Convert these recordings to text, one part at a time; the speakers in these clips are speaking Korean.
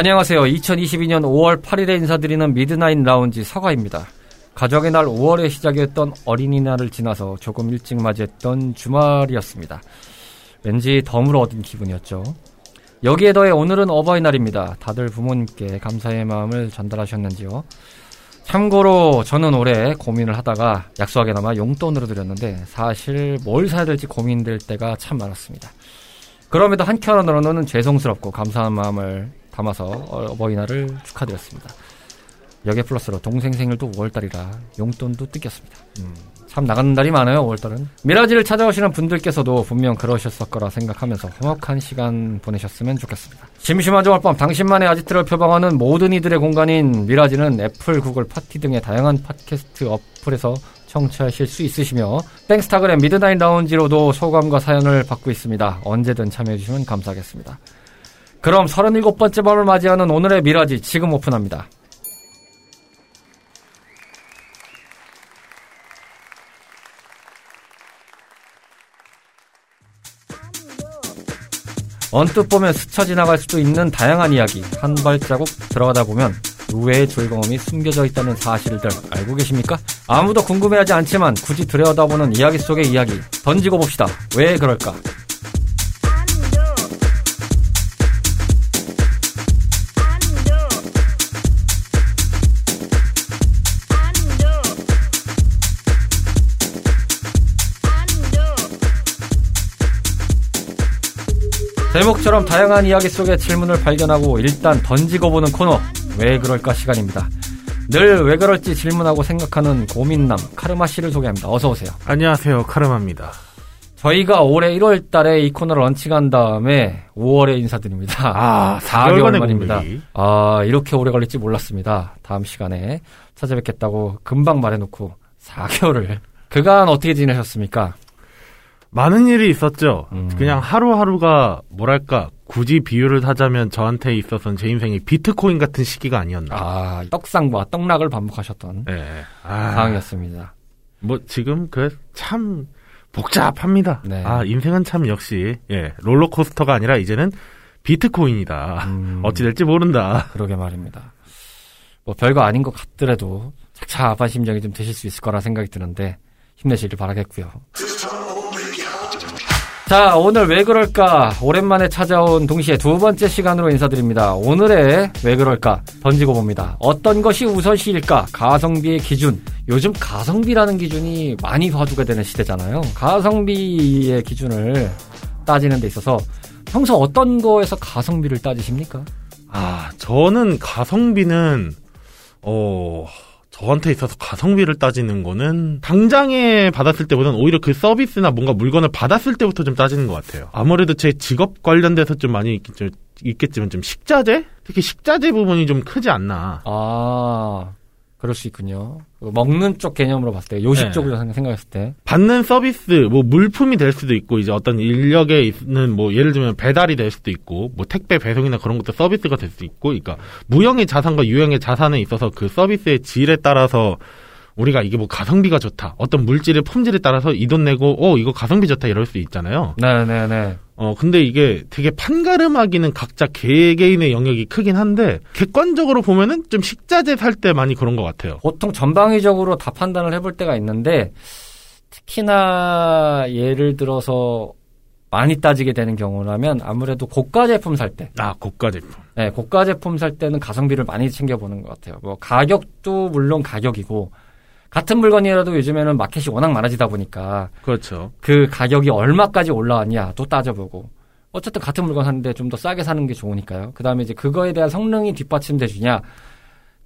안녕하세요. 2022년 5월 8일에 인사드리는 미드나잇 라운지 서가입니다. 가족의 날 5월에 시작이었던 어린이날을 지나서 조금 일찍 맞이했던 주말이었습니다. 왠지 덤을 얻은 기분이었죠. 여기에 더해 오늘은 어버이날입니다. 다들 부모님께 감사의 마음을 전달하셨는지요? 참고로 저는 올해 고민을 하다가 약속하게나마 용돈으로 드렸는데 사실 뭘 사야 될지 고민될 때가 참 많았습니다. 그럼에도 한켠으로는 죄송스럽고 감사한 마음을 담아서 어버이날을 축하드렸습니다. 여기에 플러스로 동생 생일도 5월달이라 용돈도 뜯겼습니다. 음, 참 나가는 날이 많아요, 5월달은. 미라지를 찾아오시는 분들께서도 분명 그러셨을 거라 생각하면서 화목한 시간 보내셨으면 좋겠습니다. 심심한 주말밤 당신만의 아지트를 표방하는 모든 이들의 공간인 미라지는 애플, 구글, 팟티 등의 다양한 팟캐스트 어플에서 청취하실 수 있으시며 땡스타그램 midnight lounge로도 소감과 사연을 받고 있습니다. 언제든 참여해주시면 감사하겠습니다. 그럼 37번째 밤을 맞이하는 오늘의 미라지 지금 오픈합니다. 언뜻 보면 스쳐 지나갈 수도 있는 다양한 이야기 한 발자국 들어가다 보면 의외의 즐거움이 숨겨져 있다는 사실들 알고 계십니까? 아무도 궁금해하지 않지만 굳이 들여다보는 이야기 속의 이야기 던지고 봅시다. 왜 그럴까? 제목처럼 다양한 이야기 속의 질문을 발견하고 일단 던지고 보는 코너 왜 그럴까 시간입니다. 늘 왜 그럴지 질문하고 생각하는 고민남 카르마 씨를 소개합니다. 어서 오세요. 안녕하세요. 카르마입니다. 저희가 올해 1월 달에 이 코너를 런칭한 다음에 5월에 인사드립니다. 아, 4개월 만입니다. 아, 이렇게 오래 걸릴지 몰랐습니다. 다음 시간에 찾아뵙겠다고 금방 말해놓고 4개월을. 그간 어떻게 지내셨습니까? 많은 일이 있었죠. 음. 그냥 하루하루가 뭐랄까 굳이 비유를 하자면 저한테 있어서는 제 인생이 비트코인 같은 시기가 아니었나. 아, 떡상과 떡락을 반복하셨던 네. 아, 상황이었습니다. 뭐 지금 그 참 복잡합니다. 네. 아 인생은 참 역시 예 롤러코스터가 아니라 이제는 비트코인이다. 음. 어찌 될지 모른다. 그러게 말입니다. 뭐 별거 아닌 것 같더라도 착잡한 심정이 좀 드실 수 있을 거라 생각이 드는데 힘내시길 바라겠고요. 자, 오늘 왜 그럴까? 오랜만에 찾아온 동시에 두 번째 시간으로 인사드립니다. 오늘의 왜 그럴까? 던지고 봅니다. 어떤 것이 우선시일까? 가성비의 기준. 요즘 가성비라는 기준이 많이 화두가 되는 시대잖아요. 가성비의 기준을 따지는 데 있어서 평소 어떤 거에서 가성비를 따지십니까? 아 저는 가성비는 어. 저한테 있어서 가성비를 따지는 거는 당장에 받았을 때보다는 오히려 그 서비스나 뭔가 물건을 받았을 때부터 좀 따지는 것 같아요. 아무래도 제 직업 관련돼서 좀 많이 있겠지만 좀 식자재? 특히 식자재 부분이 좀 크지 않나. 아, 그럴 수 있군요. 먹는 쪽 개념으로 봤을 때, 요식 네. 쪽으로 생각- 생각했을 때. 받는 서비스, 뭐 물품이 될 수도 있고 이제 어떤 인력에 있는 뭐 예를 들면 배달이 될 수도 있고 뭐 택배 배송이나 그런 것도 서비스가 될 수도 있고, 그러니까 무형의 자산과 유형의 자산에 있어서 그 서비스의 질에 따라서 우리가 이게 뭐 가성비가 좋다, 어떤 물질의 품질에 따라서 이 돈 내고 어 이거 가성비 좋다 이럴 수 있잖아요. 네 네 네. 어 근데 이게 되게 판가름하기는 각자 개개인의 영역이 크긴 한데 객관적으로 보면은 좀 식자재 살 때 많이 그런 것 같아요. 보통 전방위적으로 다 판단을 해볼 때가 있는데, 특히나 예를 들어서 많이 따지게 되는 경우라면 아무래도 고가 제품 살 때, 아 고가 제품. 네, 고가 제품 살 때는 가성비를 많이 챙겨보는 것 같아요. 뭐 가격도 물론 가격이고, 같은 물건이라도 요즘에는 마켓이 워낙 많아지다 보니까 그렇죠. 그 가격이 얼마까지 올라왔냐 또 따져보고 어쨌든 같은 물건 사는데 좀 더 싸게 사는 게 좋으니까요. 그 다음에 이제 그거에 대한 성능이 뒷받침돼 주냐.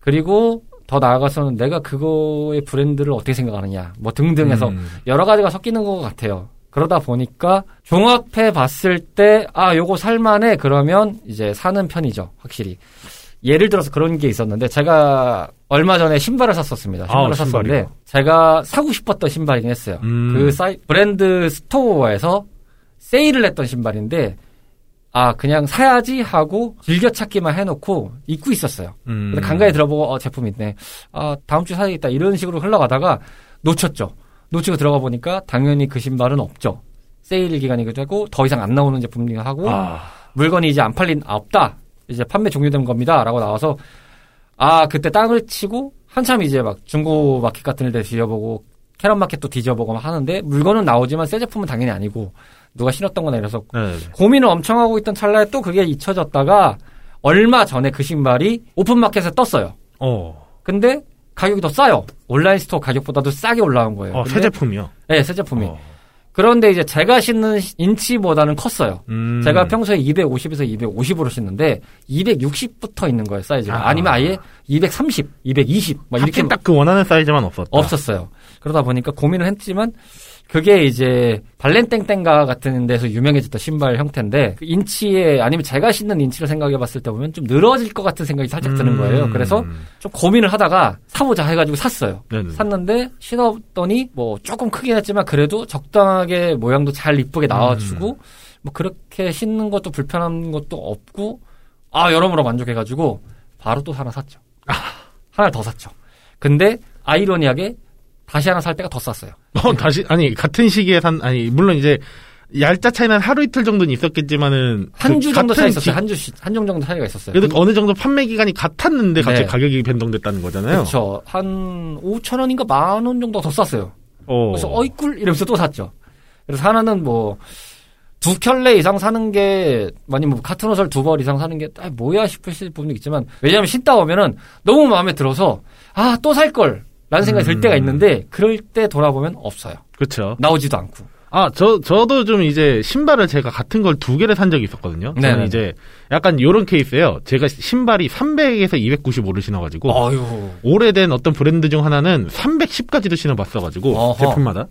그리고 더 나아가서는 내가 그거의 브랜드를 어떻게 생각하느냐. 뭐 등등해서 음. 여러 가지가 섞이는 것 같아요. 그러다 보니까 종합해 봤을 때, 아, 요거 살만해. 그러면 이제 사는 편이죠. 확실히. 예를 들어서 그런 게 있었는데, 제가 얼마 전에 신발을 샀었습니다. 신발을 아, 샀었는데, 신발이요? 제가 사고 싶었던 신발이긴 했어요. 음. 그 사이, 브랜드 스토어에서 세일을 했던 신발인데, 아, 그냥 사야지 하고 즐겨찾기만 해놓고 입고 있었어요. 음. 근데 간간히 들어보고 어 제품 있네. 아 다음 주 사야겠다 이런 식으로 흘러가다가 놓쳤죠. 놓치고 들어가 보니까 당연히 그 신발은 없죠. 세일 기간이기도 하고 더 이상 안 나오는 제품이기도 하고 아. 물건이 이제 안 팔린 아, 없다. 이제 판매 종료된 겁니다라고 나와서 아 그때 땅을 치고 한참 이제 막 중고 마켓 같은 데 뒤져보고 캐럿 마켓도 뒤져보고 막 하는데 물건은 나오지만 새 제품은 당연히 아니고 누가 신었던 거나 이래서 네. 고민을 엄청 하고 있던 찰나에 또 그게 잊혀졌다가 얼마 전에 그 신발이 오픈마켓에 떴어요. 어. 근데 가격이 더 싸요. 온라인 스토어 가격보다도 싸게 올라온 거예요. 어, 새 제품이요. 네, 새 제품이. 어. 그런데 이제 제가 신는 인치보다는 컸어요. 음. 제가 평소에 250에서 250으로 신는데 260부터 있는 거예요, 사이즈가. 아. 아. 니면 아예 230, 220, 막 이렇게 하필 딱그 원하는 사이즈만 없었다. 없었어요. 그러다 보니까 고민을 했지만 그게 이제 발렌땡땡가 같은 데서 유명해졌던 신발 형태인데 그 인치에 아니면 제가 신는 인치를 생각해 봤을 때 보면 좀 늘어질 것 같은 생각이 살짝 드는 거예요. 음. 그래서 좀 고민을 하다가 사보자 해가지고 샀어요. 네네. 샀는데 신었더니 뭐 조금 크긴 했지만 그래도 적당하게 모양도 잘 이쁘게 나와주고 음. 뭐 그렇게 신는 것도 불편한 것도 없고 아 여러모로 만족해가지고 바로 또 하나 샀죠. 하나 더 샀죠. 근데 아이러니하게 다시 하나 살 때가 더 쌌어요. 어, 다시 아니 같은 시기에 산 아니 물론 이제 얄짜 차이는 하루 이틀 정도는 있었겠지만은 한그주 정도 같은 차이 있었어요. 시- 한 주, 한정 정도 차이가 있었어요. 그래도 어느 정도 판매 기간이 같았는데 갑자기 네. 가격이 변동됐다는 거잖아요. 그렇죠. 한 5천 원인가 만 원 정도 더 쌌어요. 어. 그래서 어이 꿀 이러면서 또 샀죠. 그래서 하나는 뭐 두 켤레 이상 사는 게 아니면 뭐 카툰 옷을 두 벌 이상 사는 게 아, 뭐야 싶으실 부분이 있지만 왜냐하면 신다 오면은 너무 마음에 들어서 아 또 살 걸. 라는 생각이 들 음. 때가 있는데 그럴 때 돌아보면 없어요. 그렇죠. 나오지도 않고. 아, 저, 저도 좀 이제 신발을 제가 같은 걸 두 개를 산 적이 있었거든요. 저는. 이제 약간 요런 케이스예요. 제가 신발이 300에서 295를 신어가지고. 오래된 어떤 브랜드 중 하나는 310까지도 신어봤어가지고 어허. 제품마다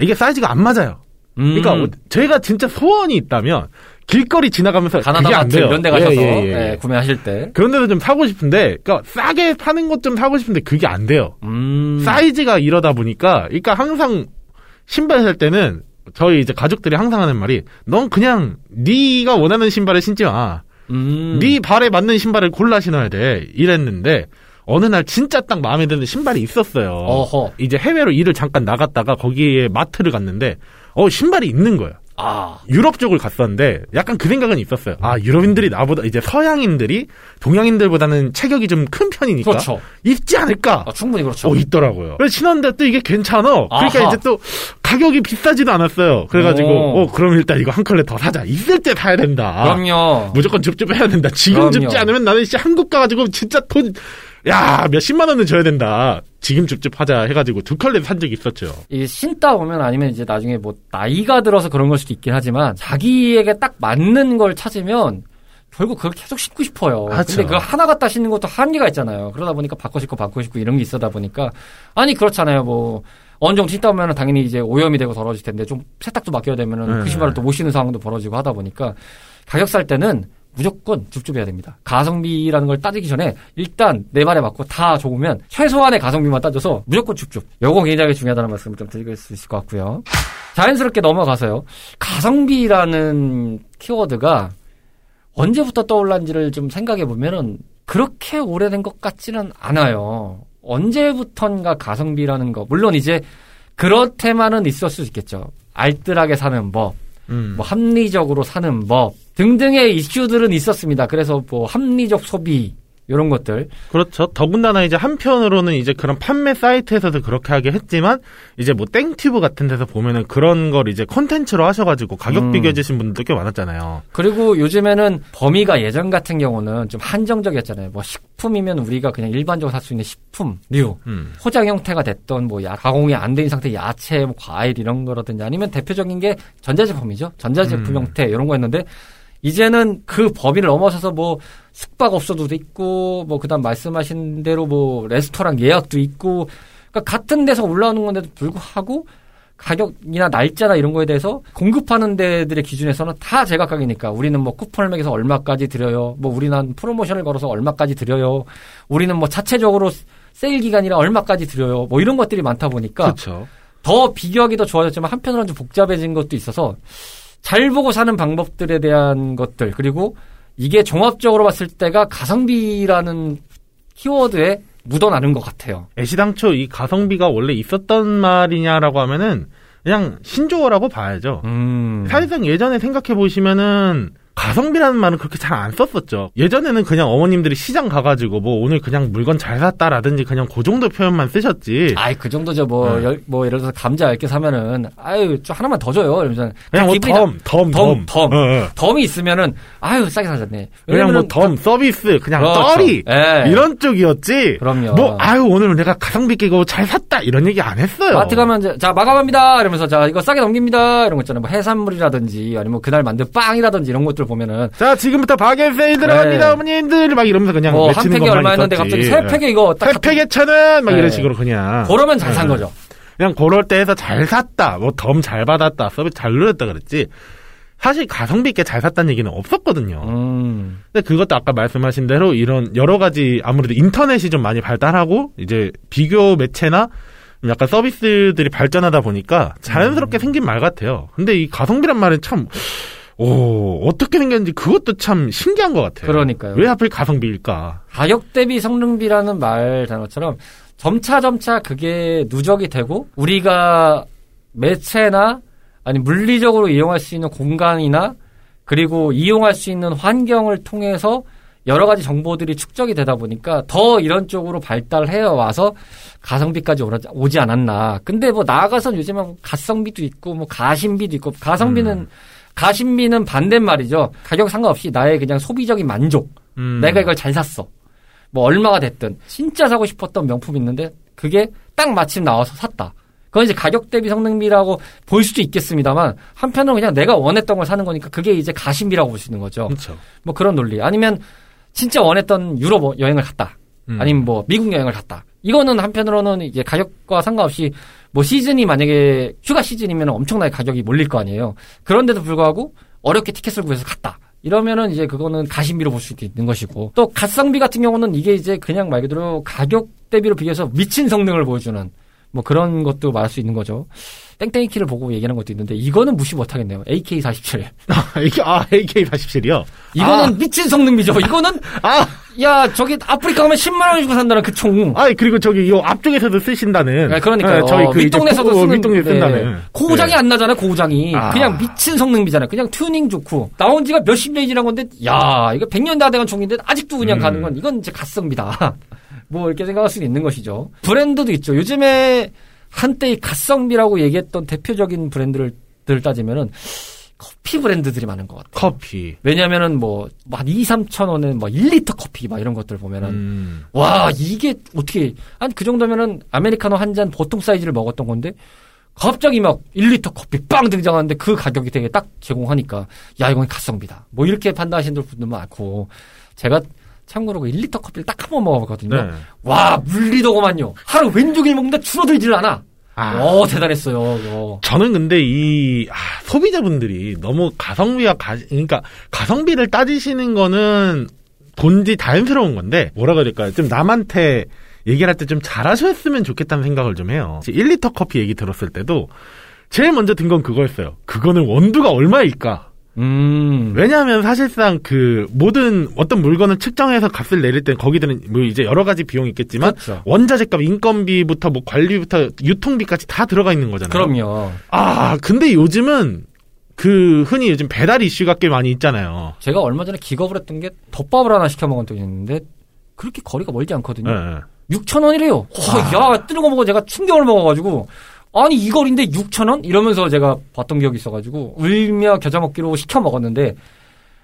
이게 사이즈가 안 맞아요. 음. 그러니까 어, 제가 진짜 소원이 있다면 길거리 지나가면서 가나다 마트. 이런 데 예, 가셔서 예, 예. 예, 구매하실 때. 그런 데도 좀 사고 싶은데, 그러니까 싸게 파는 것 좀 사고 싶은데 그게 안 돼요. 음. 사이즈가 이러다 보니까, 그러니까 항상 신발 살 때는 저희 이제 가족들이 항상 하는 말이, 넌 그냥 네가 원하는 신발을 신지 마. 음. 네 발에 맞는 신발을 골라 신어야 돼. 이랬는데 어느 날 진짜 딱 마음에 드는 신발이 있었어요. 어허. 이제 해외로 일을 잠깐 나갔다가 거기에 마트를 갔는데 어 신발이 있는 거예요. 아. 유럽 쪽을 갔었는데 약간 그 생각은 있었어요. 아 유럽인들이 나보다 이제 서양인들이 동양인들보다는 체격이 좀 큰 편이니까 그렇죠. 있지 않을까. 아, 충분히 그렇죠. 어 있더라고요. 그래서 신었는데 또 이게 괜찮아. 그러니까 아하. 이제 또 가격이 비싸지도 않았어요. 그래가지고 오. 어 그럼 일단 이거 한 컬레 더 사자. 있을 때 사야 된다. 그럼요. 무조건 줍줍 해야 된다. 지금 그럼요. 줍지 않으면 나는 진짜 한국 가가지고 진짜 돈, 야, 몇십만 원은 줘야 된다. 지금 줍줍하자 해가지고 두 컬레 산 적이 있었죠. 이 신다 보면 아니면 이제 나중에 뭐 나이가 들어서 그런 걸 수도 있긴 하지만 자기에게 딱 맞는 걸 찾으면 결국 그걸 계속 신고 싶어요. 그렇죠. 근데 그거 하나 갖다 신는 것도 한계가 있잖아요. 그러다 보니까 바꿔 신고 바꿔 신고 이런 게 있어다 보니까 아니 그렇잖아요. 뭐 어느 정도 신다 보면 당연히 이제 오염이 되고 더러워질 텐데 좀 세탁도 맡겨야 되면은 네. 그 신발을 또 못 신는 상황도 벌어지고 하다 보니까 가격 살 때는 무조건 줍줍해야 됩니다. 가성비라는 걸 따지기 전에 일단 내 발에 맞고 다 좋으면 최소한의 가성비만 따져서 무조건 줍줍. 요거 굉장히 중요하다는 말씀을 좀 드릴 수 있을 것 같고요. 자연스럽게 넘어가서요. 가성비라는 키워드가 언제부터 떠올랐는지를 좀 생각해 보면은 그렇게 오래된 것 같지는 않아요. 언제부턴가 가성비라는 거. 물론 이제 그렇테만은 있을 수 있겠죠. 알뜰하게 사는 법, 음. 뭐 합리적으로 사는 법 등등의 이슈들은 있었습니다. 그래서 뭐 합리적 소비 이런 것들. 그렇죠. 더군다나 이제 한편으로는 이제 그런 판매 사이트에서도 그렇게 하게 했지만 이제 뭐 땡튜브 같은 데서 보면은 그런 걸 이제 콘텐츠로 하셔가지고 가격 음. 비교해 주신 분들도 꽤 많았잖아요. 그리고 요즘에는 범위가 예전 같은 경우는 좀 한정적이었잖아요. 뭐 식품이면 우리가 그냥 일반적으로 살 수 있는 식품류, 음. 포장 형태가 됐던 뭐 야, 가공이 안 된 상태 야채, 뭐 과일 이런 거라든지 아니면 대표적인 게 전자제품이죠. 전자제품 음. 형태 이런 거였는데 이제는 그 범위를 넘어서서 뭐 숙박업소도 있고 뭐 그다음 말씀하신 대로 뭐 레스토랑 예약도 있고 그러니까 같은 데서 올라오는 건데도 불구하고 가격이나 날짜나 이런 거에 대해서 공급하는 데들의 기준에서는 다 제각각이니까 우리는 뭐 쿠폰을 매겨서 얼마까지 드려요. 뭐 우리는 한 프로모션을 걸어서 얼마까지 드려요. 우리는 뭐 자체적으로 세일 기간이라 얼마까지 드려요. 뭐 이런 것들이 많다 보니까 그렇죠. 더 비교하기 더 좋아졌지만 한편으로는 좀 복잡해진 것도 있어서 잘 보고 사는 방법들에 대한 것들 그리고 이게 종합적으로 봤을 때가 가성비라는 키워드에 묻어나는 것 같아요. 애시당초 이 가성비가 원래 있었던 말이냐라고 하면은 그냥 신조어라고 봐야죠. 음. 사실상 예전에 생각해 보시면은 가성비라는 말은 그렇게 잘 안 썼었죠. 예전에는 그냥 어머님들이 시장 가가지고 뭐 오늘 그냥 물건 잘 샀다라든지 그냥 그 정도 표현만 쓰셨지. 아이 그 정도죠 뭐, 네. 열- 뭐 예를 들어서 감자 10개 사면은 아유 좀 하나만 더 줘요 이러면서 그냥 뭐 덤, 덤, 덤, 덤, 덤. 어, 어. 덤이 있으면은 아유 싸게 사셨네 그냥 뭐 덤, 서비스, 그냥 그렇죠. 떨이 예. 이런 쪽이었지. 그럼요. 뭐 아유 오늘 내가 가성비 끼고 잘 샀다 이런 얘기 안 했어요. 마트 가면 이제 자 마감합니다 이러면서 자 이거 싸게 넘깁니다 이런 거 있잖아요 뭐 해산물이라든지 아니면 뭐 그날 만든 빵이라든지 이런 것들 보면은 자 지금부터 세일 들어갑니다 네. 어머님들 막 이러면서 그냥 뭐한 것만 얼마 있었지. 갑자기 세 팩에 이거 딱세 팩에 천 원! 막 네. 이런 식으로 그냥. 그러면 잘산 네. 거죠 그냥 그럴 때 해서 잘 샀다. 뭐 덤 잘 받았다. 서비스 잘 누렸다 그랬지. 사실 가성비 있게 잘 샀다는 얘기는 없었거든요. 음 근데 그것도 아까 말씀하신 대로 이런 여러 가지 아무래도 인터넷이 좀 많이 발달하고 이제 비교 매체나 약간 서비스들이 발전하다 보니까 자연스럽게 음. 생긴 말 같아요. 근데 이 가성비란 말은 참, 오, 어떻게 생겼는지 그것도 참 신기한 것 같아요. 그러니까요 왜 하필 가성비일까? 가격 대비 성능비라는 말 단어처럼 점차 점차 그게 누적이 되고 우리가 매체나 아니 물리적으로 이용할 수 있는 공간이나 그리고 이용할 수 있는 환경을 통해서 여러 가지 정보들이 축적이 되다 보니까 더 이런 쪽으로 발달해 와서 가성비까지 오지 않았나. 근데 뭐 나아가선 요즘은 가성비도 있고 뭐 가심비도 있고 가성비는 음. 가심비는 반대말이죠. 가격 상관없이 나의 그냥 소비적인 만족. 음. 내가 이걸 잘 샀어. 뭐 얼마가 됐든 진짜 사고 싶었던 명품이 있는데 그게 딱 마침 나와서 샀다. 그건 이제 가격 대비 성능비라고 볼 수도 있겠습니다만 한편으로 그냥 내가 원했던 걸 사는 거니까 그게 이제 가심비라고 볼 수 있는 거죠. 그렇죠. 뭐 그런 논리. 아니면 진짜 원했던 유럽 여행을 갔다. 음. 아니면 뭐 미국 여행을 갔다. 이거는 한편으로는 이제 가격과 상관없이 뭐 시즌이 만약에 휴가 시즌이면 엄청나게 가격이 몰릴 거 아니에요. 그런데도 불구하고 어렵게 티켓을 구해서 갔다. 이러면은 이제 그거는 가심비로 볼 수도 있는 것이고 또 가성비 같은 경우는 이게 이제 그냥 말 그대로 가격 대비로 비교해서 미친 성능을 보여주는 뭐 그런 것도 말할 수 있는 거죠. 땡땡이 키를 보고 얘기하는 것도 있는데 이거는 무시 못 하겠네요. AK47. 이게 아 AK47이요. 이거는 미친 성능비죠. 이거는 아, 야 저기 아프리카 가면 10만 원 주고 산다는 그 총. 아 그리고 저기 이 앞쪽에서도 쓰신다는. 네, 그러니까요. 네, 저희 그 이제 윗동네에서도 고- 쓰는 윗동네 네. 쓴다는. 고장이 네. 안 나잖아요. 고장이 아. 그냥 미친 성능비잖아요. 그냥 튜닝 좋고 나온 지가 몇십 년이 지난 건데 야 이거 100년 다 돼간 총인데 아직도 그냥 음. 가는 건 이건 이제 가성비다. 뭐 이렇게 생각할 수 있는 것이죠. 브랜드도 있죠. 요즘에 한때 이 가성비라고 얘기했던 대표적인 브랜드를 들 따지면은 커피 브랜드들이 많은 것 같아요. 커피. 왜냐면은 뭐, 한 2, 3천 원에 뭐 1리터 커피 막 이런 것들 보면은 음. 와 이게 어떻게 한그 정도면은 아메리카노 한 잔 보통 사이즈를 먹었던 건데 갑자기 막 1리터 커피 빵 등장하는데 그 가격이 되게 딱 제공하니까 야 이건 가성비다 뭐 이렇게 판단하시는 분들 많고 제가 참고로 그 1리터 커피를 딱 한 번 먹어봤거든요 네. 와 물리더구만요 하루 왼쪽일 먹는데 줄어들질 않아 아. 오 대단했어요 이거. 저는 근데 이 아, 소비자분들이 너무 가성비와 가, 그러니까 가성비를 따지시는 거는 본지 자연스러운 건데 뭐라 그럴까요? 좀 남한테 얘기를 할 때 좀 잘하셨으면 좋겠다는 생각을 좀 해요. 1리터 커피 얘기 들었을 때도 제일 먼저 든 건 그거였어요. 그거는 원두가 얼마일까? 음 왜냐하면 사실상 그 모든 어떤 물건을 측정해서 값을 내릴 때 거기들은 뭐 이제 여러 가지 비용이 있겠지만 그렇죠 원자재값, 인건비부터 뭐 관리부터 유통비까지 다 들어가 있는 거잖아요. 그럼요 아, 근데 요즘은 그 흔히 요즘 배달 이슈가 꽤 많이 있잖아요. 제가 얼마 전에 기겁을 했던 게 덮밥을 하나 시켜 먹은 적이 있는데 그렇게 거리가 멀지 않거든요. 네. 6천 원이래요. 아. 야, 뜨는 거 보고 제가 충격을 먹어가지고 아니 이 거리인데 6천 원? 이러면서 제가 봤던 기억이 있어가지고 울며 겨자 먹기로 시켜 먹었는데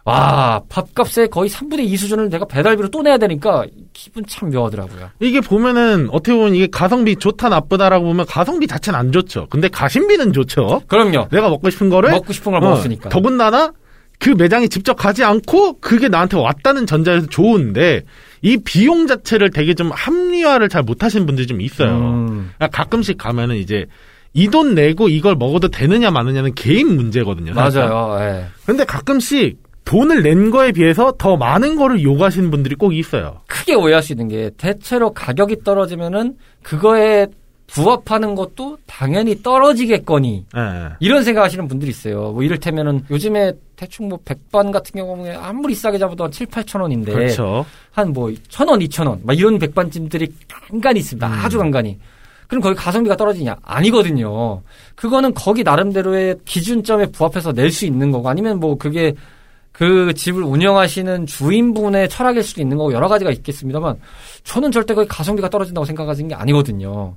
와 밥값의 거의 3분의 2 수준을 내가 배달비로 또 내야 되니까 기분 참 묘하더라고요. 이게 보면은 어떻게 보면 이게 가성비 좋다 나쁘다라고 보면 가성비 자체는 안 좋죠. 근데 가심비는 좋죠. 그럼요. 내가 먹고 싶은 거를 먹고 싶은 걸 어, 먹었으니까. 더군다나 그 매장에 직접 가지 않고 그게 나한테 왔다는 전자에서 좋은데 이 비용 자체를 되게 좀 합리화를 잘 못하신 분들이 좀 있어요. 음. 그러니까 가끔씩 가면은 이제 이 돈 내고 이걸 먹어도 되느냐 마느냐는 개인 문제거든요. 사실상. 맞아요. 예. 근데 가끔씩 돈을 낸 거에 비해서 더 많은 거를 요구하시는 분들이 꼭 있어요. 크게 있는 게 대체로 가격이 떨어지면은 그거에 부합하는 것도 당연히 떨어지겠거니 예. 이런 생각하시는 분들이 있어요. 뭐 이를테면은 요즘에 대충 뭐 백반 같은 경우에 아무리 싸게 잡아도 한 7, 8천 원인데 그렇죠. 한뭐천 원, 이천 원, 막 이런 백반집들이 간간히 있습니다. 음. 아주 간간히. 그럼 거기 가성비가 떨어지냐? 아니거든요. 그거는 거기 나름대로의 기준점에 부합해서 낼 수 있는 거고 아니면 뭐 그게 그 집을 운영하시는 주인분의 철학일 수도 있는 거고 여러 가지가 있겠습니다만 저는 절대 거기 가성비가 떨어진다고 생각하는 게 아니거든요.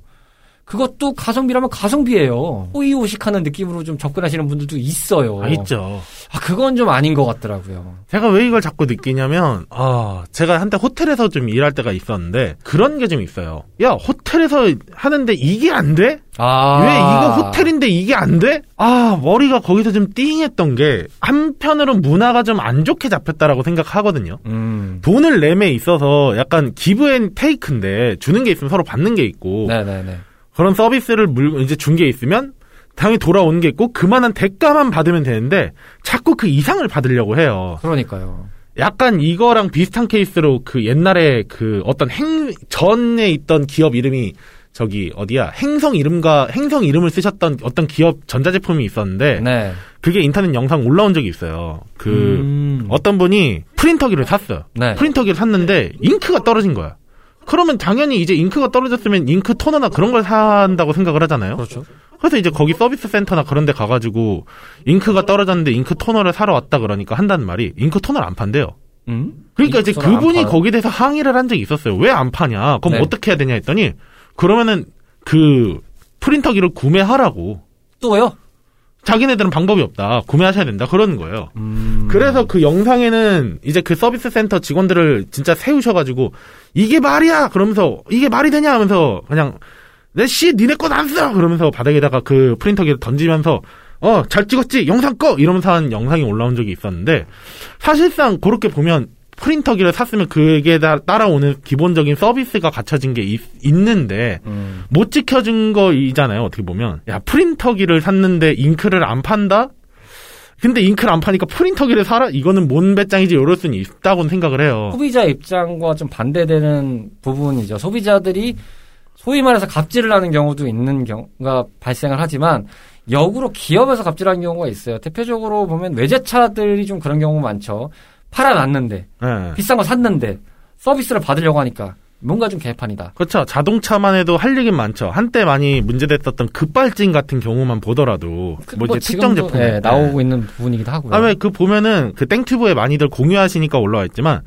그것도 가성비라면 가성비예요. 호의호식하는 느낌으로 좀 접근하시는 분들도 있어요. 아, 있죠. 아, 그건 좀 아닌 것 같더라고요. 제가 왜 이걸 자꾸 느끼냐면, 아, 제가 한때 호텔에서 좀 일할 때가 있었는데, 그런 게 좀 있어요. 야, 호텔에서 하는데 이게 안 돼? 아. 왜 이거 호텔인데 이게 안 돼? 아, 머리가 거기서 좀 띵했던 게, 한편으로는 문화가 좀 안 좋게 잡혔다라고 생각하거든요. 음. 돈을 내에 있어서 약간 give and take인데, 주는 게 있으면 서로 받는 게 있고, 네네네. 그런 서비스를 물, 이제 준 게 있으면, 당연히 돌아오는 게 있고, 그만한 대가만 받으면 되는데, 자꾸 그 이상을 받으려고 해요. 그러니까요. 약간 이거랑 비슷한 케이스로 그 옛날에 그 어떤 행, 전에 있던 기업 이름이 저기 어디야 행성 이름과 행성 이름을 쓰셨던 어떤 기업 전자제품이 있었는데 네. 그게 인터넷 영상 올라온 적이 있어요. 그 음. 어떤 분이 프린터기를 샀어요. 네. 프린터기를 샀는데 잉크가 떨어진 거야. 그러면 당연히 이제 잉크가 떨어졌으면 잉크 토너나 그런 걸 산다고 생각을 하잖아요. 그렇죠. 그래서 이제 거기 서비스 센터나 그런 데 가가지고 잉크가 떨어졌는데 잉크 토너를 사러 왔다 그러니까 한다는 말이 잉크 토너를 안 판대요. 음? 그러니까 이제 그분이? 거기에 대해서 항의를 한 적이 있었어요. 왜 안 파냐? 그럼 네. 어떻게 해야 되냐 했더니 그러면은 그 프린터기를 구매하라고. 또요? 자기네들은 방법이 없다. 구매하셔야 된다. 그러는 거예요. 음. 그래서 그 영상에는 이제 그 서비스 센터 직원들을 진짜 세우셔가지고 이게 말이야 그러면서 이게 말이 되냐 하면서 그냥 내 씨 니네 건안써 그러면서 바닥에다가 그 프린터기를 던지면서 어 잘 찍었지 영상 꺼 이러면서 한 영상이 올라온 적이 있었는데 사실상 그렇게 보면 프린터기를 샀으면 다- 따라오는 기본적인 서비스가 갖춰진 게 있, 있는데 음. 못 지켜준 거이잖아요. 어떻게 보면 야 프린터기를 샀는데 잉크를 안 판다. 근데 잉크를 안 파니까 프린터기를 사라? 이거는 뭔 배짱이지 이럴 수는 있다고 생각을 해요. 소비자 입장과 좀 반대되는 부분이죠. 소비자들이 소위 말해서 갑질을 하는 경우도 있는 경우가 발생을 하지만 역으로 기업에서 갑질하는 경우가 있어요. 대표적으로 보면 외제차들이 좀 그런 경우 많죠. 팔아놨는데 네. 비싼 거 샀는데 서비스를 받으려고 하니까 뭔가 좀 개판이다. 그렇죠. 자동차만 해도 할 얘기는 많죠. 한때 많이 문제됐었던 급발진 같은 경우만 보더라도 뭐 이제 특정 제품에 예, 나오고 있는 부분이기도 하고요. 다음에 그 보면은 그 땡튜브에 많이들 공유하시니까 올라와 있지만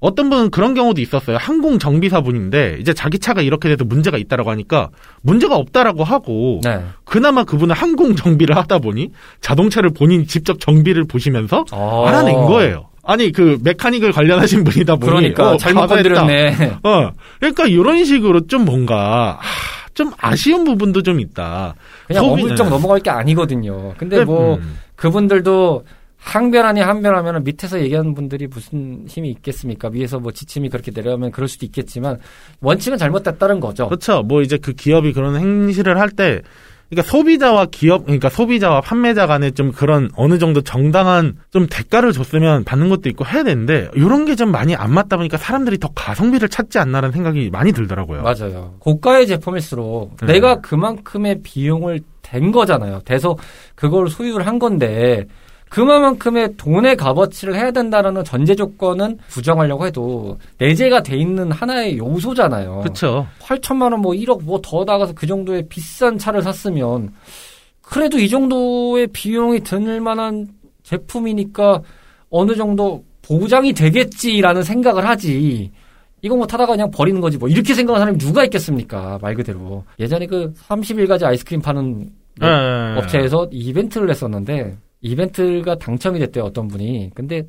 어떤 분은 그런 경우도 있었어요. 항공 정비사 분인데 이제 자기 차가 이렇게 돼서 문제가 있다라고 하니까 문제가 없다라고 하고 네. 그나마 그분은 항공 정비를 하다 보니 자동차를 본인 직접 정비를 보시면서 어. 알아낸 거예요. 아니 그 메카닉을 관련하신 분이다 보니 그러니까 어, 잘못. 건드렸네. 어, 그러니까 이런 식으로 좀 뭔가 하, 좀 아쉬운 부분도 좀 있다. 그냥 소비는- 어물쩍 넘어갈 게 아니거든요. 근데 뭐 음. 그분들도 항변하니 항변 하면 밑에서 얘기하는 분들이 무슨 힘이 있겠습니까? 위에서 뭐 지침이 그렇게 내려오면 그럴 수도 있겠지만 원칙은 잘못됐다는 거죠. 그렇죠. 뭐 이제 그 기업이 그런 행실을 할 때, 그러니까 소비자와 기업, 그러니까 소비자와 판매자 간에 좀 그런 어느 정도 정당한 좀 대가를 줬으면 받는 것도 있고 해야 되는데, 이런 게 좀 많이 안 맞다 보니까 사람들이 더 가성비를 찾지 않나라는 생각이 많이 들더라고요. 맞아요. 고가의 제품일수록 네. 내가 그만큼의 비용을 댄 거잖아요. 돼서 그걸 소유를 한 건데 그만큼의 돈의 값어치를 해야 된다는 전제 조건은 부정하려고 해도 내재가 돼 있는 하나의 요소잖아요. 그렇죠. 8천만 원, 뭐 1억 뭐 더 나가서 그 정도의 비싼 차를 샀으면 그래도 이 정도의 비용이 들 만한 제품이니까 어느 정도 보장이 되겠지라는 생각을 하지. 이거 뭐 타다가 그냥 버리는 거지 뭐 이렇게 생각하는 사람이 누가 있겠습니까 말 그대로 예전에 그 31가지 아이스크림 파는 예, 예, 예. 업체에서 이벤트를 했었는데 이벤트가 당첨이 됐대요 어떤 분이. 근데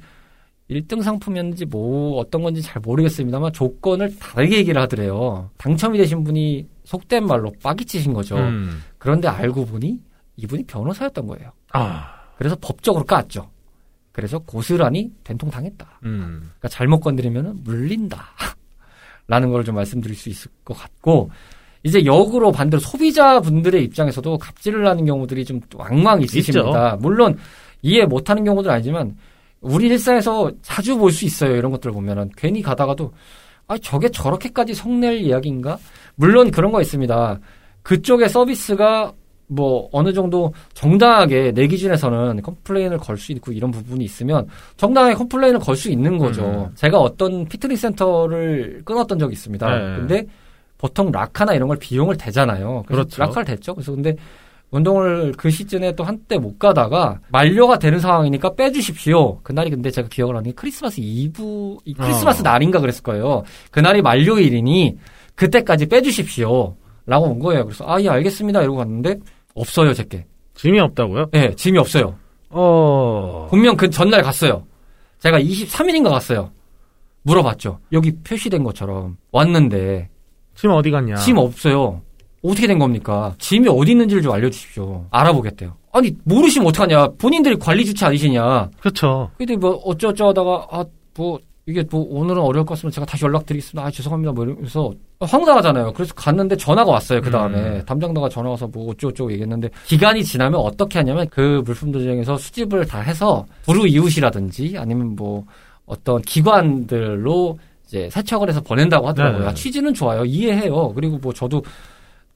1등 상품이었는지 뭐 어떤 건지 잘 모르겠습니다만 조건을 다르게 얘기를 하더래요. 당첨이 되신 분이 속된 말로 빠기 치신 거죠. 음. 그런데 알고 보니 이분이 변호사였던 거예요. 아, 그래서 법적으로 깠죠. 그래서 고스란히 된통 당했다. 음. 그러니까 잘못 건드리면 물린다. 라는 걸 좀 말씀드릴 수 있을 것 같고, 이제 역으로 반대로 소비자분들의 입장에서도 갑질을 하는 경우들이 좀 왕왕 있으십니다. 물론 이해 못하는 경우도 아니지만, 우리 일상에서 자주 볼 수 있어요. 이런 것들을 보면은. 괜히 가다가도, 아, 저게 저렇게까지 성낼 이야기인가? 물론 그런 거 있습니다. 그쪽의 서비스가 뭐 어느 정도 정당하게 내 기준에서는 컴플레인을 걸 수 있고 이런 부분이 있으면 정당하게 컴플레인을 걸 수 있는 거죠. 음. 제가 어떤 피트니스 센터를 끊었던 적이 있습니다. 네. 근데 보통 라카나 이런 걸 비용을 대잖아요. 그렇죠. 라카를 댔죠. 그래서 근데 운동을 그 시즌에 또 한때 못 가다가 만료가 되는 상황이니까 빼주십시오. 그날이 근데 제가 기억을 하는 게 크리스마스 이브, 이 크리스마스 어. 날인가 그랬을 거예요. 그날이 만료일이니 그때까지 빼주십시오. 라고 온 거예요. 그래서 아, 예, 알겠습니다. 이러고 갔는데 없어요, 제게. 짐이 없다고요? 예, 짐이 없어요. 어. 분명 그 전날 갔어요. 제가 23일인가 갔어요. 물어봤죠. 여기 표시된 것처럼 왔는데 짐 어디 갔냐? 짐 없어요. 어떻게 된 겁니까? 짐이 어디 있는지를 좀 알려주십시오. 알아보겠대요. 아니 모르시면 어떡하냐? 본인들이 관리 주체 아니시냐? 그렇죠. 근데 뭐 어쩌어쩌 하다가 아 뭐 이게 뭐 오늘은 어려울 것 같으면 제가 다시 연락드리겠습니다. 아 죄송합니다. 뭐 이러면서 황당하잖아요. 그래서 갔는데 전화가 왔어요. 그 다음에 음. 담당자가 전화 와서 뭐 어쩌고저쩌고 얘기했는데 기간이 지나면 어떻게 하냐면 그 물품들 중에서 수집을 다 해서 부루 이웃이라든지 아니면 뭐 어떤 기관들로 이제 세척을 해서 보낸다고 하더라고요. 네. 아, 취지는 좋아요. 이해해요. 그리고 뭐 저도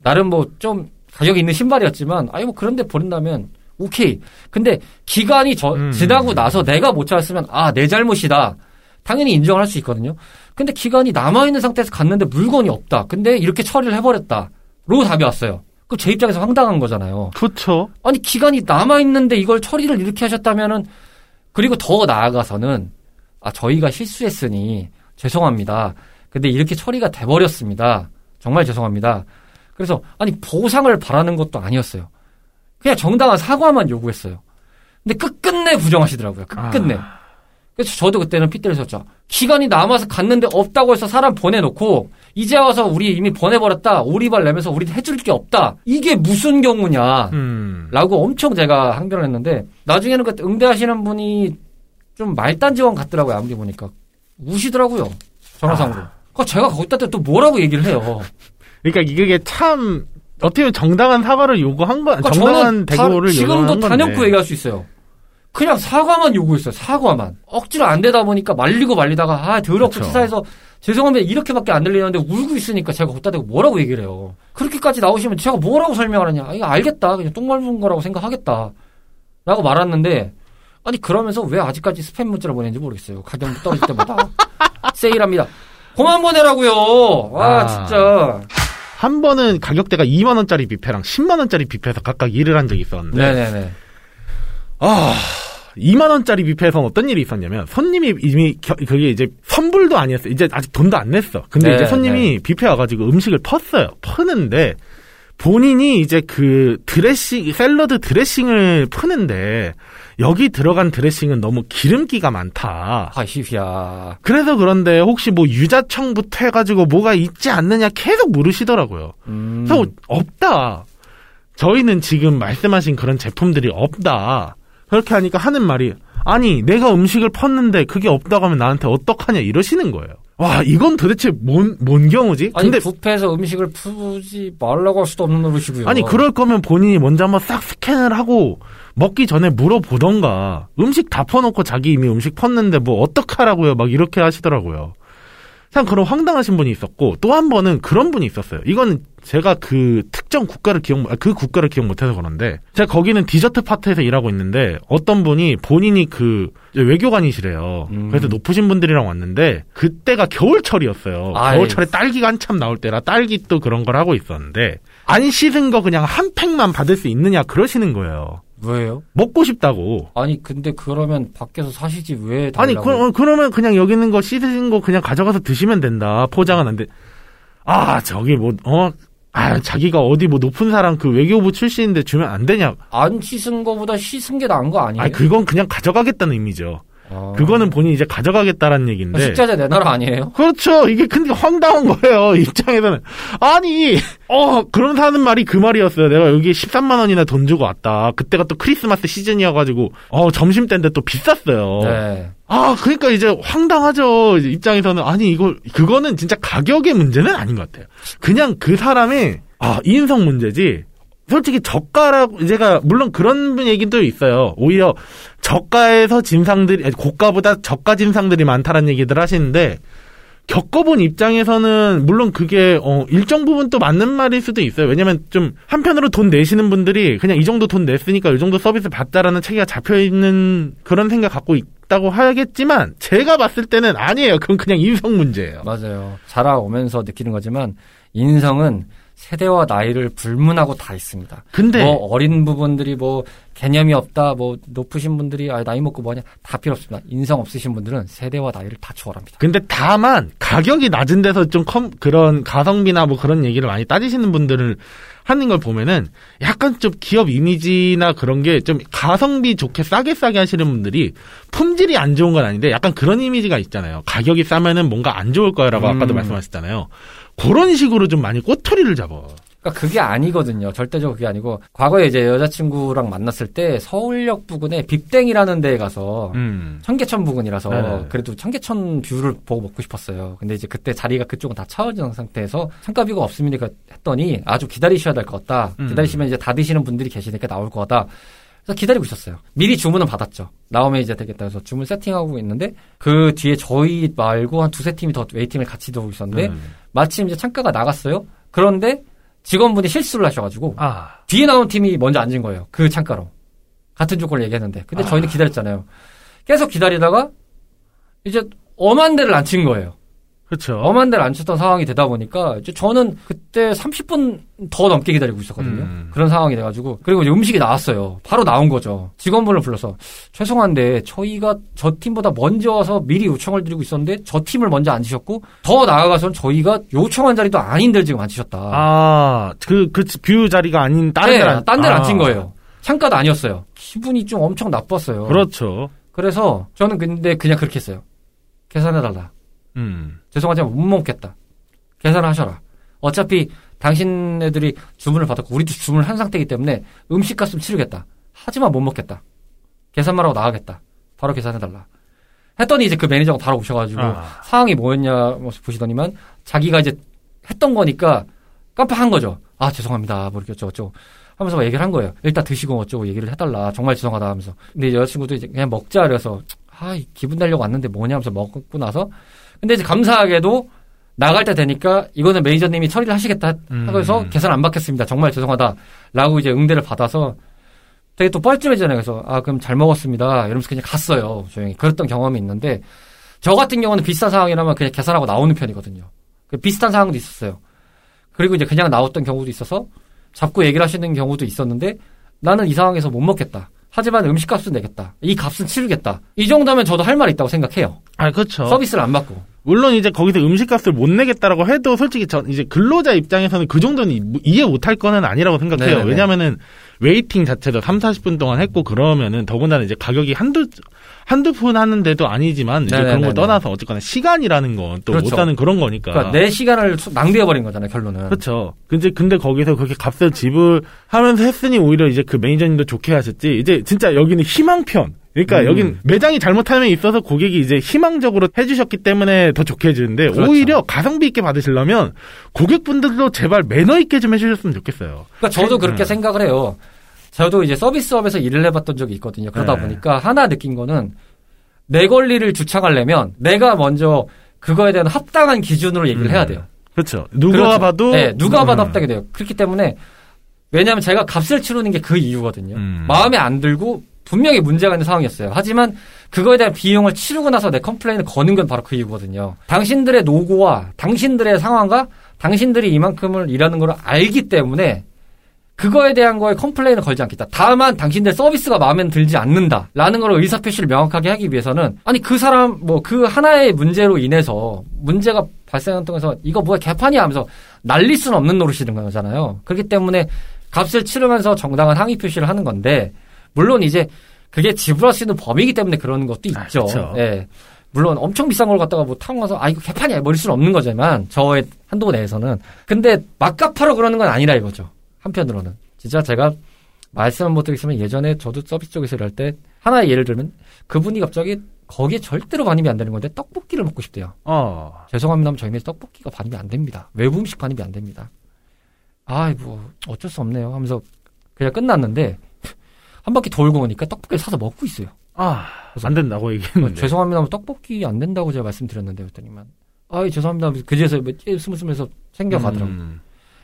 나름 뭐 좀 가격 있는 신발이었지만 아니 뭐 그런데 버린다면 오케이. 근데 기간이 저, 음. 지나고 나서 내가 못 찾았으면 아 내 잘못이다. 당연히 인정을 할 수 있거든요. 근데 기간이 남아있는 상태에서 갔는데 물건이 없다. 근데 이렇게 처리를 해버렸다. 로 답이 왔어요. 그 제 입장에서 황당한 거잖아요. 그렇죠. 아니 기간이 남아있는데 이걸 처리를 이렇게 하셨다면은 그리고 더 나아가서는 아 저희가 실수했으니 죄송합니다. 근데 이렇게 처리가 돼버렸습니다. 정말 죄송합니다. 그래서 아니 보상을 바라는 것도 아니었어요. 그냥 정당한 사과만 요구했어요. 근데 끝끝내 부정하시더라고요. 끝끝내. 아. 그래서 저도 그때는 핏대를 섰죠. 기간이 남아서 갔는데 없다고 해서 사람 보내놓고 이제 와서 우리 이미 보내버렸다. 오리발 내면서 우리 해줄 게 없다. 이게 무슨 경우냐. 음. 라고 엄청 제가 항변을 했는데 나중에는 그 응대하시는 분이 좀 말단 지원 같더라고요. 아무리 보니까. 우시더라고요. 전화상으로. 그러니까 제가 거기다 또 뭐라고 얘기를 해요. 그러니까 이게 참 어떻게 보면 정당한 사과를 요구한 거, 그러니까 정당한 대고를 지금도 요구한. 단연코 얘기할 수 있어요. 그냥 사과만 요구했어요. 사과만. 억지로 안 되다 보니까 말리고 말리다가 아 더럽고. 치사해서 죄송합니다 이렇게밖에 안 들리는데 울고 있으니까 제가 거기다 대고 뭐라고 얘기를 해요. 그렇게까지 나오시면 제가 뭐라고 설명하느냐. 아, 이거 알겠다. 그냥 똥 밟은 거라고 생각하겠다. 라고 말았는데 아니 그러면서 왜 아직까지 스팸 문자를 보내는지 모르겠어요. 가격 떨어질 때마다 세일합니다. 그만 보내라고요. 와 아. 진짜. 한 번은 가격대가 2만 원짜리 뷔페랑 10만 원짜리 뷔페에서 각각 일을 한 적이 있었는데 네네네. 아 2만 원짜리 뷔페에서는 어떤 일이 있었냐면 손님이 이미 겨- 그게 이제 선불도 아니었어. 이제 아직 돈도 안 냈어. 근데 네, 이제 손님이 뷔페 와가지고 음식을 펐어요. 퍼는데 본인이 이제 그 드레싱 샐러드 드레싱을 푸는데 여기 들어간 드레싱은 너무 기름기가 많다. 아히야. 그래서 그런데 혹시 뭐 유자청부터 해가지고 뭐가 있지 않느냐 계속 물으시더라고요. 음. 그래서 없다. 저희는 지금 말씀하신 그런 제품들이 없다. 그렇게 하니까 하는 말이 아니 내가 음식을 펐는데 그게 없다고 하면 나한테 어떡하냐 이러시는 거예요. 와 이건 도대체 뭔, 뭔 경우지? 아니 근데 뷔페에서 음식을 푸지 말라고 할 수도 없는 노릇이고요. 아니 그럴 거면 본인이 먼저 한번 싹 스캔을 하고 먹기 전에 물어보던가 음식 다 퍼놓고 자기 이미 음식 펐는데 뭐 어떡하라고요 막 이렇게 하시더라고요. 참 그런 황당하신 분이 있었고 또 한 번은 그런 분이 있었어요. 이건 제가 그 특정 국가를 기억 못- 아, 그 국가를 기억 못해서 그런데 제가 거기는 디저트 파트에서 일하고 있는데 어떤 분이 본인이 그 외교관이시래요. 음. 그래서 높으신 분들이랑 왔는데 그때가 겨울철이었어요. 아이. 겨울철에 딸기가 한참 나올 때라 딸기 또 그런 걸 하고 있었는데 안 씻은 거 그냥 한 팩만 받을 수 있느냐 그러시는 거예요. 왜요? 먹고 싶다고. 아니 근데 그러면 밖에서 사시지 왜 달라고? 아니 그, 어, 그러면 그냥 여기 있는 거 씻으신 거 그냥 가져가서 드시면 된다. 포장은 안 돼. 아 저기 뭐 어. 아, 자기가 어디 뭐 높은 사람 그 외교부 출신인데 주면 안 되냐. 안 씻은 거보다 씻은 게 나은 거 아니에요? 아, 그건 그냥 가져가겠다는 의미죠. 아. 그거는 본인이 이제 가져가겠다라는 얘기인데. 식자재 내 나라 아니에요? 그렇죠. 이게 근데 황당한 거예요. 입장에서는. 아니, 어, 그런 사는 말이 그 말이었어요. 내가 여기 13만 원이나 돈 주고 왔다. 그때가 또 크리스마스 시즌이어가지고, 어, 점심 때인데 또 비쌌어요. 네. 아, 그러니까 이제 황당하죠. 이제 입장에서는. 아니, 이거, 그거는 진짜 가격의 문제는 아닌 것 같아요. 그냥 그 사람의, 아, 인성 문제지. 솔직히 저가라고 제가 물론 그런 얘기도 있어요. 오히려 저가에서 진상들이 고가보다 저가 진상들이 많다라는 얘기들 하시는데 겪어본 입장에서는 물론 그게 어 일정 부분 또 맞는 말일 수도 있어요. 왜냐면 좀 한편으로 돈 내시는 분들이 그냥 이 정도 돈 냈으니까 이 정도 서비스 받다라는 체계가 잡혀 있는 그런 생각 갖고 있 다고 하겠지만 제가 봤을 때는 아니에요. 그건 그냥 인성 문제예요. 맞아요. 자라오면서 느끼는 거지만 인성은 세대와 나이를 불문하고 다 있습니다. 근데 뭐 어린 부분들이 뭐 개념이 없다, 뭐 높으신 분들이 아 나이 먹고 뭐냐 다 필요 없습니다. 인성 없으신 분들은 세대와 나이를 다 초월합니다. 근데 다만 가격이 낮은 데서 좀 컴, 그런 가성비나 뭐 그런 얘기를 많이 따지시는 분들을 하는 걸 보면은 약간 좀 기업 이미지나 그런 게 좀 가성비 좋게 싸게 싸게 하시는 분들이 품질이 안 좋은 건 아닌데 약간 그런 이미지가 있잖아요. 가격이 싸면은 뭔가 안 좋을 거야라고 음. 아까도 말씀하셨잖아요. 그런 식으로 좀 많이 꼬투리를 잡아. 그러니까 그게 아니거든요. 절대적으로 그게 아니고 과거에 이제 여자친구랑 만났을 때 서울역 부근에 빅땡이라는 데에 가서 음. 청계천 부근이라서 네네. 그래도 청계천 뷰를 보고 먹고 싶었어요. 근데 이제 그때 자리가 그쪽은 다 차워진 상태에서 창가 view가 없습니까 했더니 아주 기다리셔야 될 것 같다. 음. 기다리시면 이제 다 드시는 분들이 계시니까 나올 것 같다. 그래서 기다리고 있었어요. 미리 주문은 받았죠. 나오면 이제 되겠다 해서 주문 세팅하고 있는데 그 뒤에 저희 말고 한 두세 팀이 더 waiting을 같이 두고 있었는데 음. 마침 이제 창가가 나갔어요. 그런데 직원분이 실수를 하셔가지고 아. 뒤에 나온 팀이 먼저 앉은 거예요. 그 창가로. 같은 조건을 얘기했는데. 근데 저희는 아. 기다렸잖아요. 계속 기다리다가 이제 엄한 데를 앉힌 거예요. 그렇죠. 엄한 데를 앉혔던 상황이 되다 보니까 이제 저는 그때 30분 더 넘게 기다리고 있었거든요. 음. 그런 상황이 돼가지고 그리고 이제 음식이 나왔어요. 바로 나온 거죠. 직원분을 불러서 죄송한데 저희가 저 팀보다 먼저 와서 미리 요청을 드리고 있었는데 저 팀을 먼저 앉으셨고 더 나아가서는 저희가 요청한 자리도 아닌데 지금 앉으셨다. 아, 그, 그, view 자리가 아닌 다른 네, 데를 안- 딴 데를 아. 앉힌 거예요. 창가도 아니었어요. 기분이 좀 엄청 나빴어요. 그렇죠. 그래서 저는 근데 그냥 그렇게 했어요. 계산해달라. 음. 죄송하지만 못 먹겠다. 계산하셔라. 어차피 당신네들이 주문을 받았고 우리도 주문을 한 상태이기 때문에 음식값은 치르겠다. 하지만 못 먹겠다. 계산만 하고 나가겠다. 바로 계산해달라. 했더니 이제 그 매니저가 바로 오셔가지고 아. 상황이 뭐였냐 보시더니만 자기가 이제 했던 거니까 깜빡한 거죠. 아 죄송합니다. 뭐 이렇게 어쩌고저쩌고 하면서 막 얘기를 한 거예요. 일단 드시고 어쩌고 얘기를 해달라. 정말 죄송하다 하면서. 근데 여자친구도 이제 그냥 먹자 그래서 아 기분 내려고 왔는데 뭐냐 하면서 먹고 나서 근데 이제 감사하게도 나갈 때 되니까 이거는 매니저님이 처리를 하시겠다 음. 하고서 계산 안 받겠습니다. 정말 죄송하다라고 이제 응대를 받아서 되게 또 뻘쭘해지잖아요. 그래서 아 그럼 잘 먹었습니다. 이러면서 그냥 갔어요. 조용히 그랬던 경험이 있는데 저 같은 경우는 비슷한 상황이라면 그냥 계산하고 나오는 편이거든요. 그 비슷한 상황도 있었어요. 그리고 이제 그냥 나왔던 경우도 있어서 잡고 얘기를 하시는 경우도 있었는데 나는 이 상황에서 못 먹겠다. 하지만 음식값은 내겠다. 이 값은 치르겠다. 이 정도면 저도 할 말이 있다고 생각해요. 아, 그렇죠. 서비스를 안 받고. 물론 이제 거기서 음식값을 못 내겠다라고 해도 솔직히 전 이제 근로자 입장에서는 그 정도는 이- 이해 못할 거는 아니라고 생각해요. 네네네. 왜냐면은 waiting 자체도 3, 40분 동안 했고 그러면은 더군다나 이제 가격이 한두 한두 푼 하는데도 아니지만 이제 그런. 걸 떠나서 어쨌거나 시간이라는 건 또 못 그렇죠. 사는 그런 거니까. 그러니까 내 시간을 낭비해 버린 거잖아요, 결론은. 그렇죠. 근데 근데 거기서 그렇게 값을 지불하면서 했으니 오히려 이제 그 매니저님도 좋게 하셨지. 이제 진짜 여기는 희망편. 그러니까 음. 여긴 매장이 잘못함에 있어서 고객이 이제 희망적으로 해주셨기 때문에 더 좋게 해주는데 그렇죠. 오히려 가성비 있게 받으시려면 고객분들도 제발 매너 있게 좀 해주셨으면 좋겠어요. 그러니까 저도 그렇게 네. 생각을 해요. 저도 이제 서비스업에서 일을 해봤던 적이 있거든요. 그러다 네. 보니까 하나 느낀 거는 내 권리를 주창하려면 내가 먼저 그거에 대한 합당한 기준으로 얘기를 음. 해야 돼요. 그렇죠. 누가 그렇죠. 봐도 네, 누가 봐도 음. 합당이 돼요. 그렇기 때문에 왜냐하면 제가 값을 치르는 게 그 이유거든요. 음. 마음에 안 들고 분명히 문제가 있는 상황이었어요. 하지만 그거에 대한 비용을 치르고 나서 내 컴플레인을 거는 건 바로 그 이유거든요. 당신들의 노고와 당신들의 상황과 당신들이 이만큼을 일하는 걸 알기 때문에 그거에 대한 거에 컴플레인을 걸지 않겠다. 다만 당신들 서비스가 마음에 들지 않는다. 라는 걸 의사표시를 명확하게 하기 위해서는 아니 그 사람 뭐 그 하나의 문제로 인해서 문제가 발생한 통해서 이거 뭐야 개판이야 하면서 날릴 수는 없는 노릇이는 거잖아요. 그렇기 때문에 값을 치르면서 정당한 항의 표시를 하는 건데 물론 이제 그게 지불할 수 있는 범위이기 때문에 그러는 것도 아, 있죠. 그쵸. 예. 물론 엄청 비싼 걸 갖다가 뭐 타고 가서 아 이거 개판이야 버릴 수는 없는 거지만 저의 한도 내에서는 근데 막가파로 그러는 건 아니라 이거죠. 한편으로는 진짜 제가 말씀을 못 드리겠지만 예전에 저도 서비스 쪽에서 일할 때 하나의 예를 들면 그분이 갑자기 거기에 절대로 반입이 안 되는 건데 떡볶이를 먹고 싶대요. 어. 죄송합니다. 저희 는 떡볶이가 반입이 안 됩니다. 외부 음식 반입이 안 됩니다. 아이 뭐 어쩔 수 없네요. 하면서 그냥 끝났는데 한 바퀴 돌고 오니까 떡볶이를 사서 먹고 있어요. 아, 안 된다고 얘기했는데. 죄송합니다. 떡볶이 안 된다고 제가 말씀드렸는데 그랬더니만 아이 죄송합니다. 그제서 스물스물해서 챙겨가더라고. 요 음.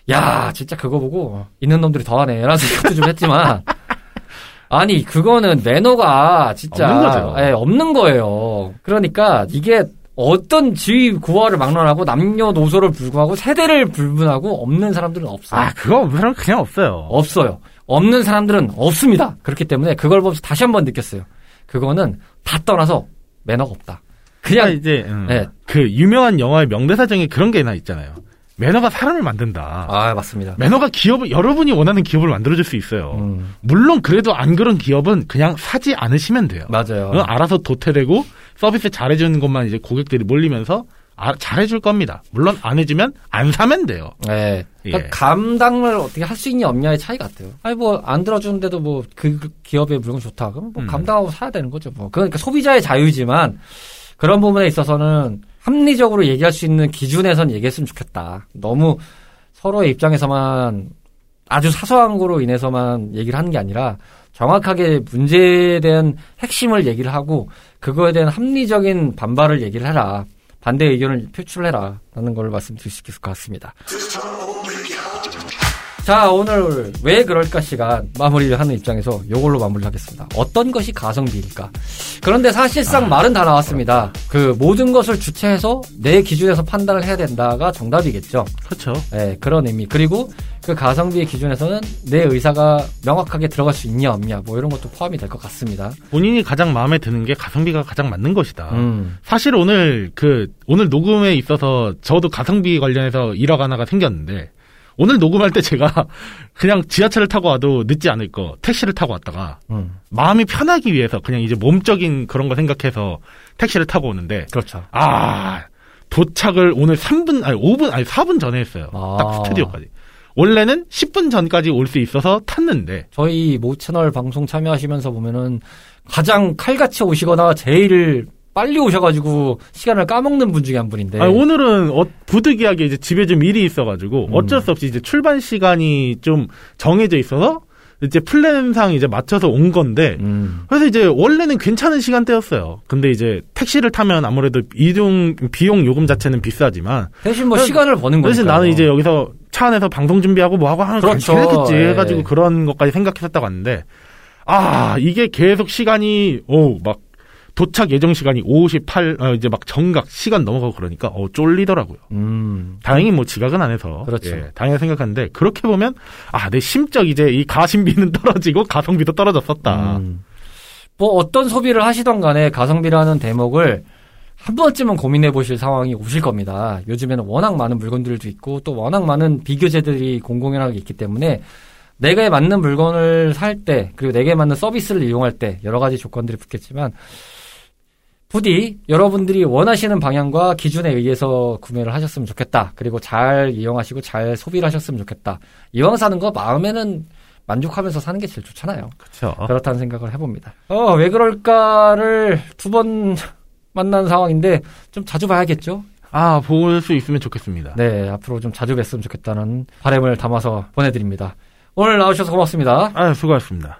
야 진짜 그거 보고 있는 놈들이 더하네. 라는 생각도 좀 했지만 아니 그거는 매너가 진짜 없는 거죠. 예, 없는 거예요. 그러니까 이게 어떤 지위 구화를 막론하고 남녀노소를 불구하고 세대를 불문하고 없는 사람들은 없어요. 아, 그거 사람 그냥 없어요. 없어요. 없는 사람들은 없습니다. 그렇기 때문에 그걸 보면서 다시 한번 느꼈어요. 그거는 다 떠나서 매너가 없다. 그냥 그냥 이제 음, 네. 그 유명한 영화의 명대사 중에 그런 게 하나 있잖아요. 매너가 사람을 만든다. 아 맞습니다. 매너가 기업을 여러분이 원하는 기업을 만들어줄 수 있어요. 음, 물론 그래도 안 그런 기업은 그냥 사지 않으시면 돼요. 맞아요. 그건 알아서 도태되고 서비스 잘해주는 것만 이제 고객들이 몰리면서 아, 잘해줄 겁니다. 물론 안 해주면 안 사면 돼요. 네. 그러니까 예. 감당을 어떻게 할 수 있냐 없냐의 차이 같아요. 아니 뭐 안 들어주는데도 뭐 그 기업의 물건 좋다. 그럼 뭐 음. 감당하고 사야 되는 거죠. 뭐 그러니까 소비자의 자유지만 그런 부분에 있어서는 합리적으로 얘기할 수 있는 기준에선 얘기했으면 좋겠다. 너무 서로의 입장에서만 아주 사소한 거로 인해서만 얘기를 하는 게 아니라 정확하게 문제에 대한 핵심을 얘기를 하고 그거에 대한 합리적인 반발을 얘기를 해라. 반대 의견을 표출해라. 라는 걸 말씀드릴 수 있을 것 같습니다. 자, 오늘 왜 그럴까 시간 마무리를 하는 입장에서 이걸로 마무리를 하겠습니다. 어떤 것이 가성비일까? 그런데 사실상 말은 다 나왔습니다. 그 모든 것을 주체해서 내 기준에서 판단을 해야 된다가 정답이겠죠. 그렇죠. 예, 그런 의미. 그리고 그 가성비의 기준에서는 내 의사가 명확하게 들어갈 수 있냐 없냐 뭐 이런 것도 포함이 될 것 같습니다. 본인이 가장 마음에 드는 게 가성비가 가장 맞는 것이다. 음. 사실 오늘 그 오늘 녹음에 있어서 저도 가성비 관련해서 일화가 하나가 생겼는데 오늘 녹음할 때 제가 그냥 지하철을 타고 와도 늦지 않을 거 택시를 타고 왔다가 음. 마음이 편하기 위해서 그냥 이제 몸적인 그런 거 생각해서 택시를 타고 오는데 그렇죠. 아 도착을 오늘 3분 아니 5분 아니 4분 전에 했어요. 아. 딱 스튜디오까지. 원래는 10분 전까지 올 수 있어서 탔는데 저희 모 채널 방송 참여하시면서 보면은 가장 칼같이 오시거나 제일 빨리 오셔가지고 시간을 까먹는 분 중에 한 분인데. 아니, 오늘은 어, 부득이하게 이제 집에 좀 일이 있어가지고 음. 어쩔 수 없이 이제 출발 시간이 좀 정해져 있어서 이제 플랜상 이제 맞춰서 온 건데 음. 그래서 이제 원래는 괜찮은 시간대였어요. 근데 이제 택시를 타면 아무래도 이동 비용 요금 자체는 비싸지만 대신 뭐 그래서- 시간을 버는 거니까. 대신 나는 이제 여기서 차 안에서 방송 준비하고 뭐 하고 하면 그렇죠. 괜찮겠지 예. 해가지고 그런 것까지 생각했었다고 하는데 아 이게 계속 시간이 오막 도착 예정 시간이 58 어, 이제 막 정각 시간 넘어가고 그러니까 어 쫄리더라고요. 음. 다행히 뭐 지각은 안 해서 그렇죠. 예, 다행히 생각하는데 그렇게 보면 아 내 심적 이제 이 가심비는 떨어지고 가성비도 떨어졌었다. 음. 뭐 어떤 소비를 하시던 간에 가성비라는 대목을 한 번쯤은 고민해 보실 상황이 오실 겁니다. 요즘에는 워낙 많은 물건들도 있고 또 워낙 많은 비교제들이 공공연하게 있기 때문에 내게 맞는 물건을 살 때 그리고 내게 맞는 서비스를 이용할 때 여러 가지 조건들이 붙겠지만 부디 여러분들이 원하시는 방향과 기준에 의해서 구매를 하셨으면 좋겠다. 그리고 잘 이용하시고 잘 소비를 하셨으면 좋겠다. 이왕 사는 거 마음에는 만족하면서 사는 게 제일 좋잖아요. 그렇죠. 그렇다는 생각을 해봅니다. 어, 왜 그럴까를 두 번 만난 상황인데 좀 자주 봐야겠죠? 아 볼 수 있으면 좋겠습니다. 네, 앞으로 좀 자주 뵀으면 좋겠다는 바람을 담아서 보내드립니다. 오늘 나오셔서 고맙습니다. 아 수고하셨습니다.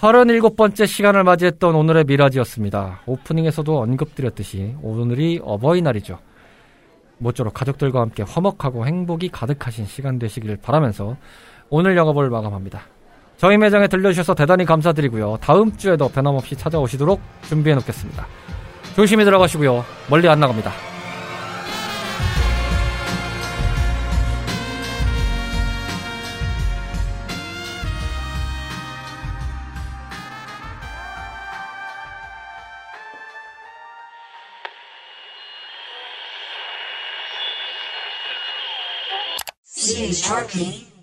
37번째 시간을 맞이했던 오늘의 미라지였습니다. 오프닝에서도 언급드렸듯이 오늘이 어버이날이죠. 모쪼록 가족들과 함께 화목하고 행복이 가득하신 시간 되시길 바라면서 오늘 영업을 마감합니다. 저희 매장에 들려주셔서 대단히 감사드리고요. 다음 주에도 변함없이 찾아오시도록 준비해 놓겠습니다. 조심히 들어가시고요. 멀리 안 나갑니다. CH Hartley.